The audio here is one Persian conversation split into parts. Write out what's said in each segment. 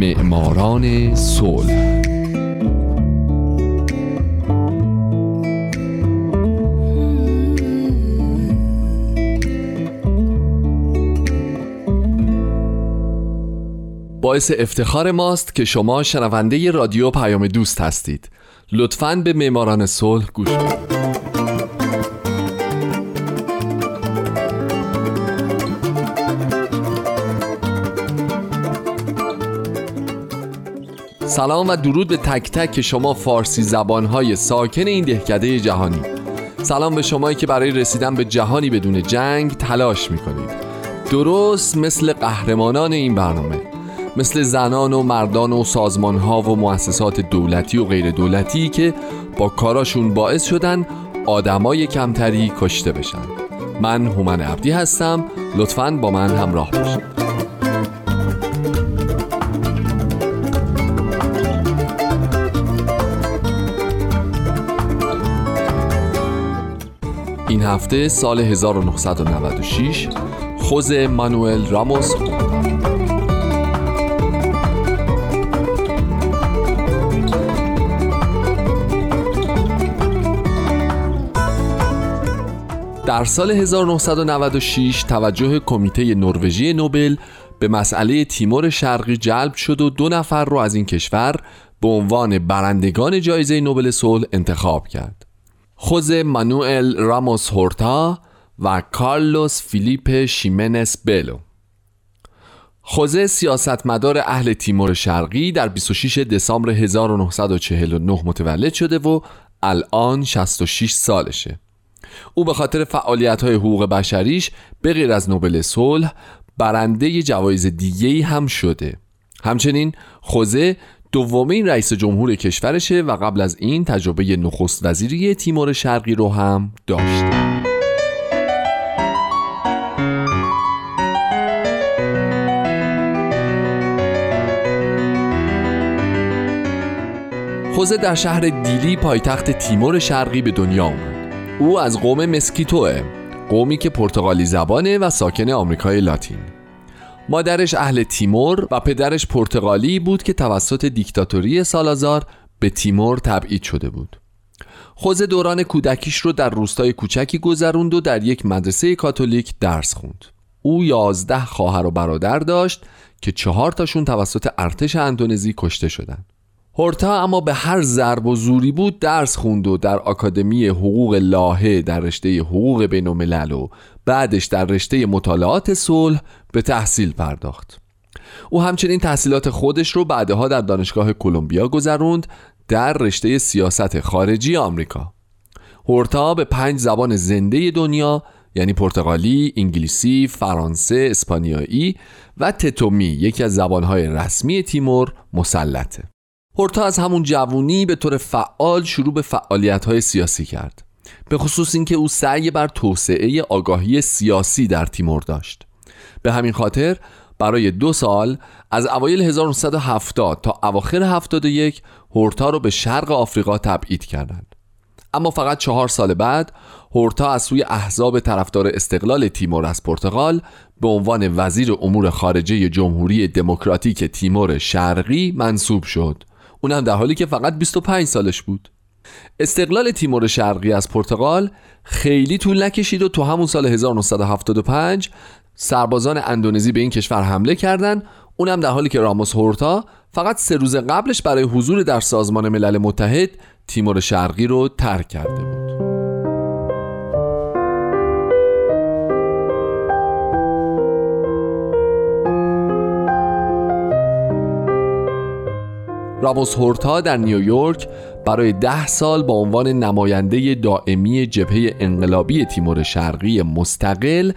معماران صلح. باعث افتخار ماست که شما شنونده رادیو پیام دوست هستید. لطفاً به معماران صلح گوش بدید. سلام و درود به تک تک شما فارسی زبانهای ساکن این دهکده جهانی. سلام به شمایی که برای رسیدن به جهانی بدون جنگ تلاش می‌کنید. درست مثل قهرمانان این برنامه مثل زنان و مردان و سازمان ها و مؤسسات دولتی و غیر دولتی که با کاراشون باعث شدن آدمای کمتری کشته بشن. من هومن عبدی هستم. لطفا با من همراه باشید. این هفته سال 1996 خوز مانوئل راموس در سال 1996 توجه کمیته نروژی نوبل به مسئله تیمور شرقی جلب شد و دو نفر رو از این کشور به عنوان برندگان جایزه نوبل صلح انتخاب کرد. خوز مانوئل راموس هورتا و کارلوس فیلیپ شیمنس بلو. خوزه سیاستمدار اهل تیمور شرقی در 26 دسامبر 1949 متولد شده و الان 66 سالشه. او به خاطر فعالیت های حقوق بشریش به غیر از نوبل صلح برنده جوایز دیگه هم شده. همچنین خوزه دومین رئیس جمهور کشورشه و قبل از این تجربه نخست وزیری تیمور شرقی رو هم داشته خوزه در شهر دیلی پایتخت تیمور شرقی به دنیا آمد. او از قوم مسکیتوه قومی که پرتغالی زبانه و ساکن آمریکای لاتین. مادرش اهل تیمور و پدرش پرتغالی بود که توسط دیکتاتوری سالازار به تیمور تبعید شده بود خوزه دوران کودکیش رو در روستای کوچکی گذروند و در یک مدرسه کاتولیک درس خوند او یازده خواهر و برادر داشت که چهار تاشون توسط ارتش اندونزی کشته شدند. هورتا اما به هر ضرب و زوری بود درس خوند و در آکادمی حقوق لاهه در رشته حقوق بین و بعدش در رشته مطالعات صلح به تحصیل پرداخت. او همچنین تحصیلات خودش رو بعدها در دانشگاه کلمبیا گذروند در رشته سیاست خارجی آمریکا. هورتا به پنج زبان زنده دنیا یعنی پرتغالی، انگلیسی، فرانسه، اسپانیایی و تتومی یکی از زبانهای رسمی تیمور مسلطه. هورتا از همون جوونی به طور فعال شروع به فعالیت های سیاسی کرد. به خصوص اینکه او سعی بر توسعه آگاهی سیاسی در تیمور داشت. به همین خاطر برای دو سال از اوایل 1970 تا اواخر 71 هورتا رو به شرق آفریقا تبعید کردند. اما فقط چهار سال بعد هورتا از سوی احزاب طرفدار استقلال تیمور از پرتغال به عنوان وزیر امور خارجه جمهوری دموکراتیک تیمور شرقی منصوب شد. اونم در حالی که فقط 25 سالش بود. استقلال تیمور شرقی از پرتغال خیلی طول نکشید و تو همون سال 1975 سربازان اندونزی به این کشور حمله کردند اونم در حالی که راموس هورتا فقط سه روز قبلش برای حضور در سازمان ملل متحد تیمور شرقی رو ترک کرده بود. راموس هورتا در نیویورک برای ده سال با عنوان نماینده دائمی جبهه انقلابی تیمور شرقی مستقل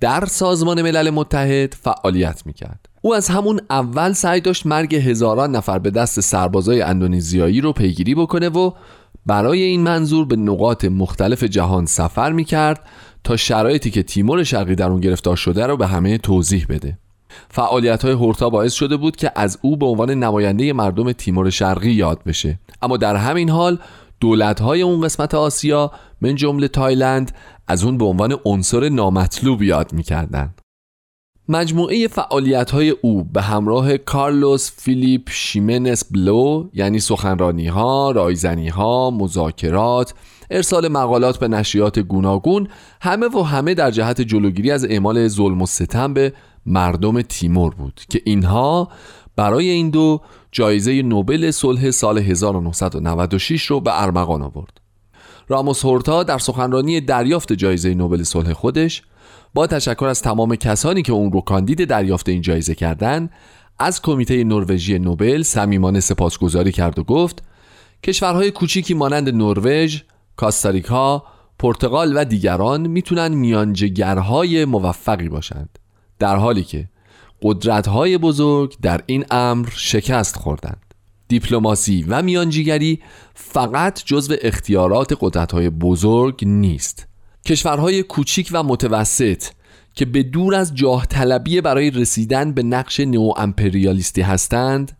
در سازمان ملل متحد فعالیت می‌کرد. او از همون اول سعی داشت مرگ هزاران نفر به دست سربازای اندونزیایی رو پیگیری بکنه و برای این منظور به نقاط مختلف جهان سفر می‌کرد تا شرایطی که تیمور شرقی در اون گرفتار شده رو به همه توضیح بده. فعالیت های هورتا باعث شده بود که از او به عنوان نماینده مردم تیمور شرقی یاد بشه. اما در همین حال دولت های اون قسمت آسیا من جمله تایلند از اون به عنوان عنصر نامطلوب یاد می‌کردن مجموعه فعالیت های او به همراه کارلوس فیلیپ شیمنس بلو یعنی سخنرانی ها، رایزنی ها، مذاکرات، ارسال مقالات به نشریات گوناگون همه و همه در جهت جلوگیری از اعمال ظلم و ستم به مردم تیمور بود که اینها برای این دو جایزه نوبل صلح سال 1996 رو به ارمغان آورد. راموس هورتا در سخنرانی دریافت جایزه نوبل صلح خودش با تشکر از تمام کسانی که اون رو کاندید دریافت این جایزه کردند از کمیته نروژی نوبل صمیمانه سپاسگزاری کرد و گفت کشورهای کوچیکی مانند نروژ، کاستاریکا، پرتغال و دیگران می‌تونن میانجگرهای موفقی باشند در حالی که قدرت‌های بزرگ در این امر شکست خوردند. دیپلماسی و میانجیگری فقط جزو اختیارات قدرت‌های بزرگ نیست. کشورهای کوچیک و متوسط که به دور از جاه طلبی برای رسیدن به نقش نو امپریالیستی هستند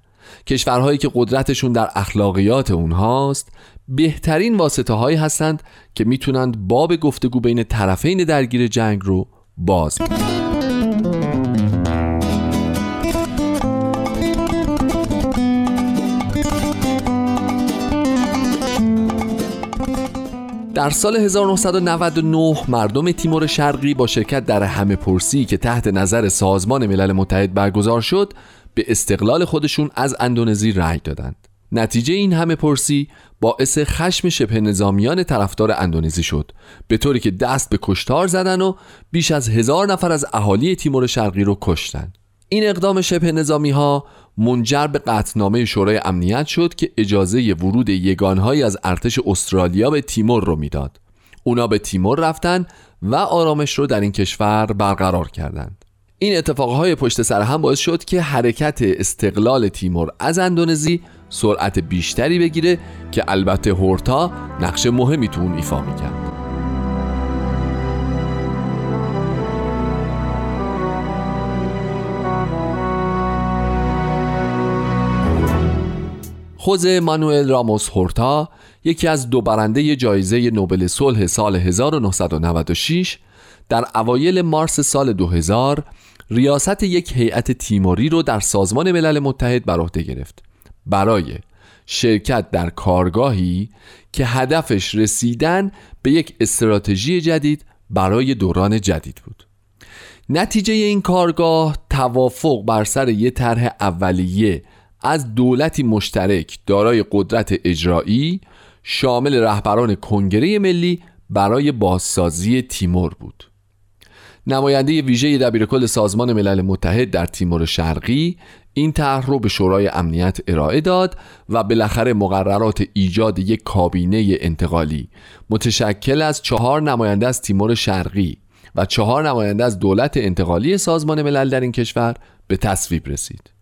کشورهایی که قدرتشون در اخلاقیات اونهاست بهترین واسطه هایی هستند که می‌تونند باب گفتگو بین طرفین درگیر جنگ رو باز در سال 1999 مردم تیمور شرقی با شرکت در همه پرسی که تحت نظر سازمان ملل متحد برگزار شد به استقلال خودشون از اندونزی رأی دادند. نتیجه این همه پرسی باعث خشم شبه نظامیان طرفدار اندونزی شد به طوری که دست به کشتار زدن و بیش از هزار نفر از اهالی تیمور شرقی رو کشتن این اقدام شبه نظامی ها منجر به قطنامه شورای امنیت شد که اجازه ورود یگانهایی از ارتش استرالیا به تیمور رو می‌داد. اونا به تیمور رفتن و آرامش رو در این کشور برقرار کردند. این اتفاقهای پشت سر هم باعث شد که حرکت استقلال تیمور از اندونزی سرعت بیشتری بگیره که البته هورتا نقش مهمی تو اون ایفا می‌کرد. خوزه مانوئل راموس هورتا یکی از دو برنده جایزه نوبل صلح سال 1996 در اوایل مارس سال 2000 ریاست یک هیئت تیموری رو در سازمان ملل متحد بر عهده گرفت. برای شرکت در کارگاهی که هدفش رسیدن به یک استراتژی جدید برای دوران جدید بود. نتیجه این کارگاه توافق بر سر یک طرح اولیه از دولتی مشترک دارای قدرت اجرایی شامل رهبران کنگره ملی برای بازسازی تیمور بود. نماینده ویژه دبیرکل سازمان ملل متحد در تیمور شرقی این طرح رو به شورای امنیت ارائه داد و بالاخره مقررات ایجاد یک کابینه انتقالی. متشکل از چهار نماینده از تیمور شرقی و چهار نماینده از دولت انتقالی سازمان ملل در این کشور به تصویب رسید.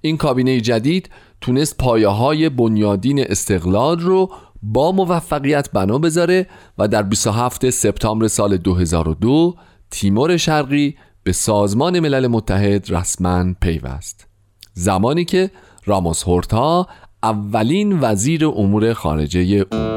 این کابینه جدید تونست پایه های بنیادین استقلال رو با موفقیت بنا بذاره و در 27 سپتامبر سال 2002 تیمور شرقی به سازمان ملل متحد رسما پیوست. زمانی که راموس هورتا اولین وزیر امور خارجه او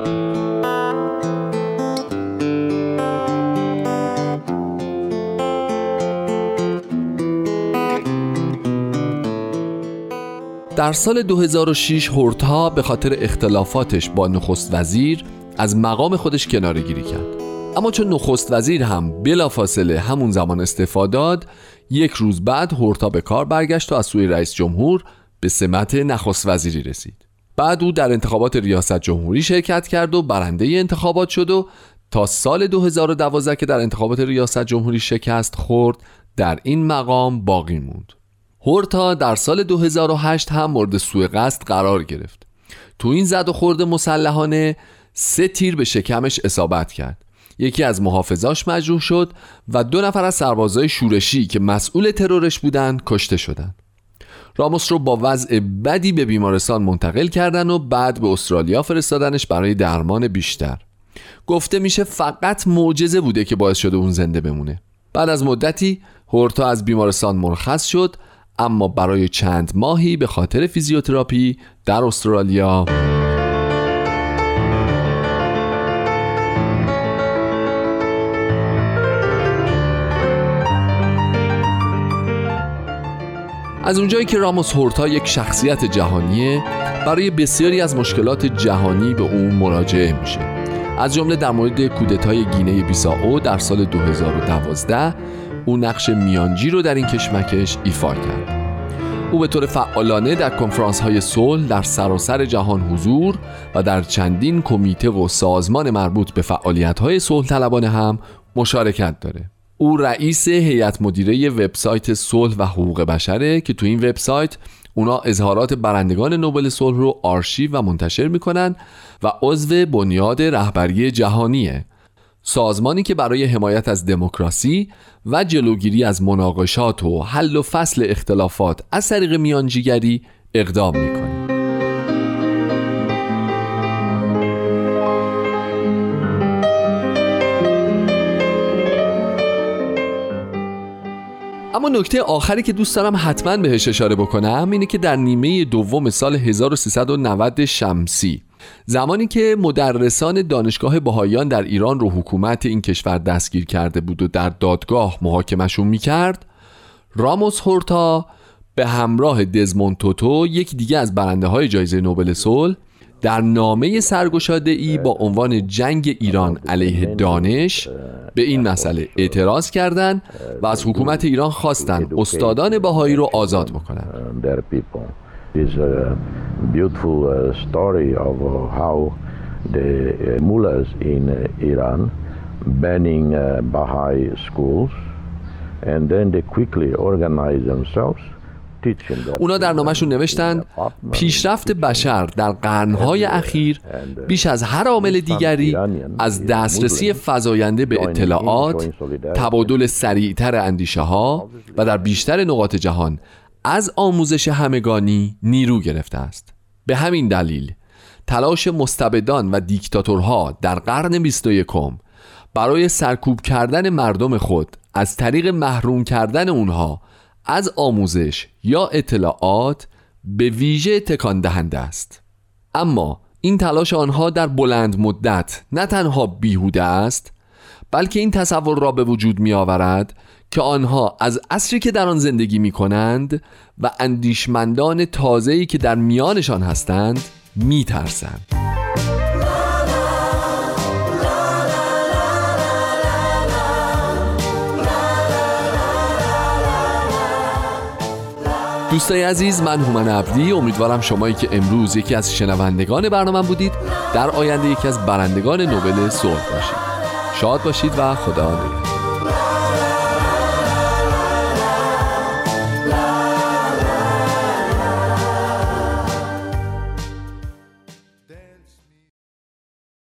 در سال 2006 هورتا به خاطر اختلافاتش با نخست وزیر از مقام خودش کناره گیری کرد. اما چون نخست وزیر هم بلافاصله همون زمان استعفا داد یک روز بعد هورتا به کار برگشت و از سوی رئیس جمهور به سمت نخست وزیری رسید. بعد او در انتخابات ریاست جمهوری شرکت کرد و برنده انتخابات شد و تا سال 2012 که در انتخابات ریاست جمهوری شکست خورد در این مقام باقی موند. هورتا در سال 2008 هم مورد سوء قصد قرار گرفت. تو این زد و خورد مسلحانه سه تیر به شکمش اصابت کرد. یکی از محافظاش مجروح شد و دو نفر از سربازای شورشی که مسئول ترورش بودند کشته شدند راموس رو با وضع بدی به بیمارستان منتقل کردن و بعد به استرالیا فرستادنش برای درمان بیشتر. گفته میشه فقط معجزه بوده که باعث شده اون زنده بمونه. بعد از مدتی هورتا از بیمارستان مرخص شد اما برای چند ماهی به خاطر فیزیوتراپی در استرالیا. از اونجایی که راموس هورتا یک شخصیت جهانیه برای بسیاری از مشکلات جهانی به اون مراجعه میشه. از جمله در مورد کودتای گینه بیساو در سال 2012 او نقش میانجی رو در این کشمکش ایفا کرد. او به طور فعالانه در کنفرانس های صلح در سراسر جهان حضور و در چندین کمیته و سازمان مربوط به فعالیت های صلح طلبانه هم مشارکت داره. او رئیس هیئت مدیره وبسایت صلح و حقوق بشره که تو این وبسایت اونا اظهارات برندگان نوبل صلح رو آرشیو و منتشر می‌کنن و عضو بنیاد رهبری جهانیه. سازمانی که برای حمایت از دموکراسی و جلوگیری از مناقشات و حل و فصل اختلافات از طریق میانجیگری اقدام می‌کنه اما نکته آخری که دوست دارم حتما بهش اشاره بکنم اینه که در نیمه دوم سال 1390 شمسی زمانی که مدرسان دانشگاه بهاییان در ایران رو حکومت این کشور دستگیر کرده بود و در دادگاه محاکمشون می‌کرد راموس هورتا به همراه دزمون توتو یک دیگه از برنده های جایزه نوبل صلح در نامه سرگشاده ای با عنوان جنگ ایران علیه دانش به این مسئله اعتراض کردند و از حکومت ایران خواستند استادان بهایی رو آزاد بکنند. Is a beautiful uh, story of uh, how the uh, mullahs in Iran banning Baha'i schools and then they quickly organize themselves اونا در نامشون نوشتند پیشرفت بشر در قرنهای اخیر بیش از هر عامل دیگری از دسترسی فزاینده به اطلاعات تبادل سریعتر اندیشه ها و در بیشتر نقاط جهان از آموزش همگانی نیرو گرفته است. به همین دلیل تلاش مستبدان و دیکتاتورها در قرن 21 برای سرکوب کردن مردم خود از طریق محروم کردن اونها از آموزش یا اطلاعات به ویژه تکان دهنده است. اما این تلاش آنها در بلند مدت نه تنها بیهوده است بلکه این تصور را به وجود می آورد که آنها از عصری که در آن زندگی می کنند و اندیشمندان تازه‌ای که در میانشان هستند می ترسند. دوستای عزیز من هومن عبدی. امیدوارم شمایی که امروز یکی از شنوندگان برنامه بودید در آینده یکی از برندگان نوبل صلح باشید. شاد باشید و خدا نگهدار.